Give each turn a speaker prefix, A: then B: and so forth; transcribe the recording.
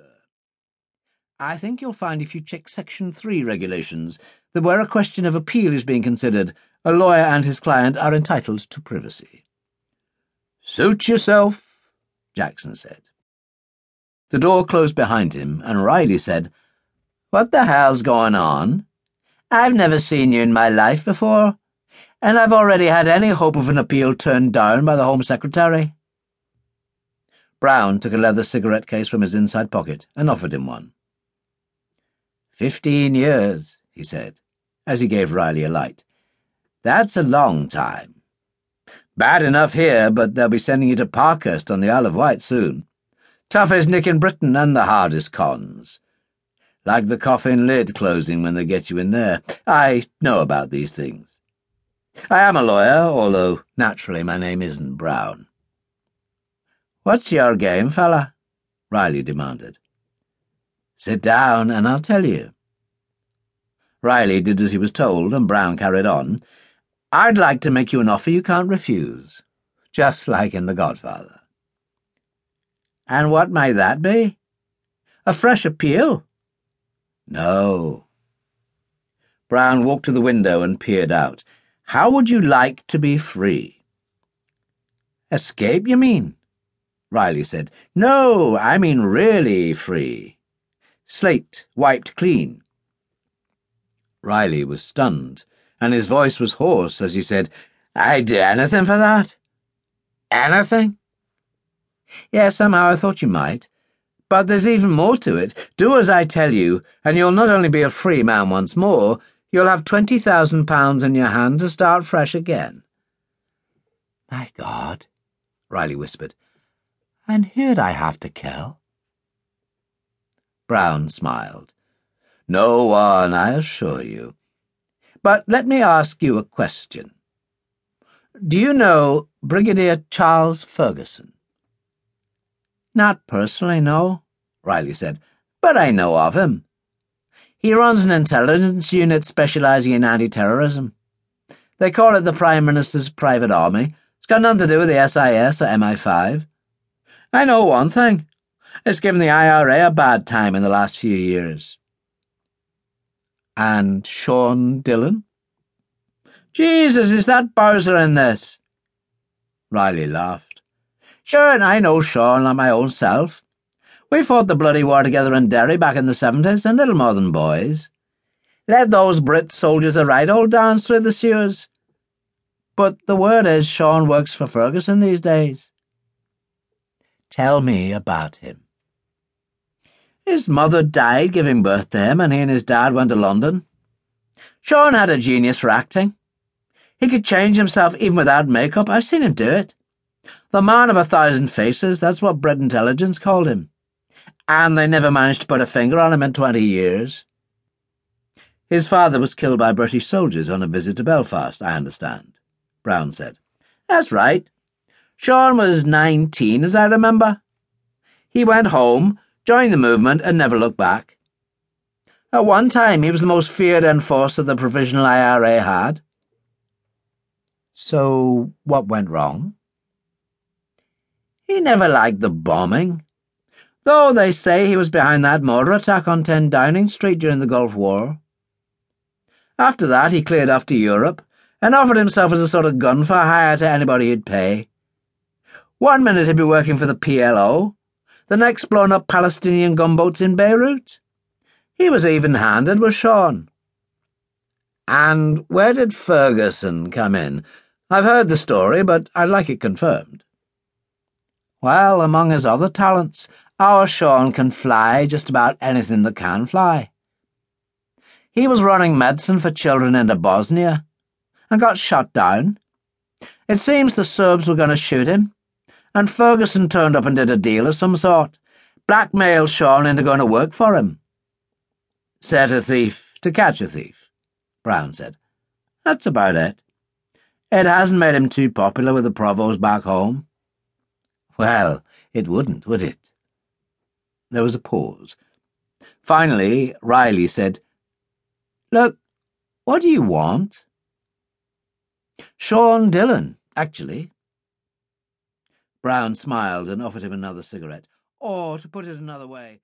A: sir. I think you'll find if you check Section 3 regulations that where a question of appeal is being considered, a lawyer and his client are entitled to privacy. Suit yourself, Jackson said. The door closed behind him, and Riley said, What the hell's going on? I've never seen you in my life before, and I've already had any hope of an appeal turned down by the Home Secretary. Brown took a leather cigarette case from his inside pocket and offered him one. Fifteen years, he said, as he gave Riley a light. That's a long time. Bad enough here, but they'll be sending you to Parkhurst on the Isle of Wight soon. Toughest nick in Britain and the hardest cons. Like the coffin lid closing when they get you in there. I know about these things. I am a lawyer, although naturally my name isn't Brown. What's your game, fella? Riley demanded. Sit down and I'll tell you. Riley did as he was told, and Brown carried on. I'd like to make you an offer you can't refuse, just like in The Godfather. And what may that be? A fresh appeal? No. Brown walked to the window and peered out. How would you like to be free? Escape, you mean? Riley said. No, I mean really free slate wiped clean. Riley was stunned, and his voice was hoarse as he said, I'd do anything for that. Anything? Yes, somehow I thought you might. But there's even more to it. Do as I tell you, and you'll not only be a free man once more, you'll have twenty thousand pounds in your hand to start fresh again. My God, Riley whispered. And who'd I have to kill? Brown smiled. No one, I assure you. But let me ask you a question. Do you know Brigadier Charles Ferguson? Not personally, no, Riley said, but I know of him. He runs an intelligence unit specializing in anti-terrorism. They call it the Prime Minister's private army. It's got nothing to do with the SIS or MI5. I know one thing. It's given the IRA a bad time in the last few years. And Sean Dillon? Jesus, is that Bowser in this? Riley laughed. Sure, and I know Sean like my own self. We fought the bloody war together in Derry back in the seventies, and little more than boys. Led those Brit soldiers a right old dance through the sewers. But the word is Sean works for Ferguson these days. Tell me about him. His mother died giving birth to him, and he and his dad went to London. Sean had a genius for acting. He could change himself even without makeup. I've seen him do it. The man of a thousand faces, that's what Brit Intelligence called him. And they never managed to put a finger on him in twenty years. His father was killed by British soldiers on a visit to Belfast, I understand, Brown said. That's right. Sean was nineteen, as I remember. He went home, joined the movement, and never looked back. At one time, he was the most feared enforcer the Provisional IRA had. So, what went wrong? He never liked the bombing. Though they say he was behind that mortar attack on 10 Downing Street during the Gulf War. After that, he cleared off to Europe and offered himself as a sort of gun for hire to anybody he'd pay. One minute he'd be working for the PLO, the next blowing up Palestinian gunboats in Beirut. He was even handed with Sean. And where did Ferguson come in? I've heard the story, but I'd like it confirmed. Well, among his other talents, our Sean can fly just about anything that can fly. He was running medicine for children into Bosnia and got shot down. It seems the Serbs were going to shoot him, and Ferguson turned up and did a deal of some sort. Blackmailed Sean into going to work for him. Set a thief to catch a thief, Brown said. That's about it. It hasn't made him too popular with the Provos back home. Well, it wouldn't, would it? There was a pause. Finally, Riley said, Look, what do you want? Sean Dillon, actually. Brown smiled and offered him another cigarette. Or, to put it another way,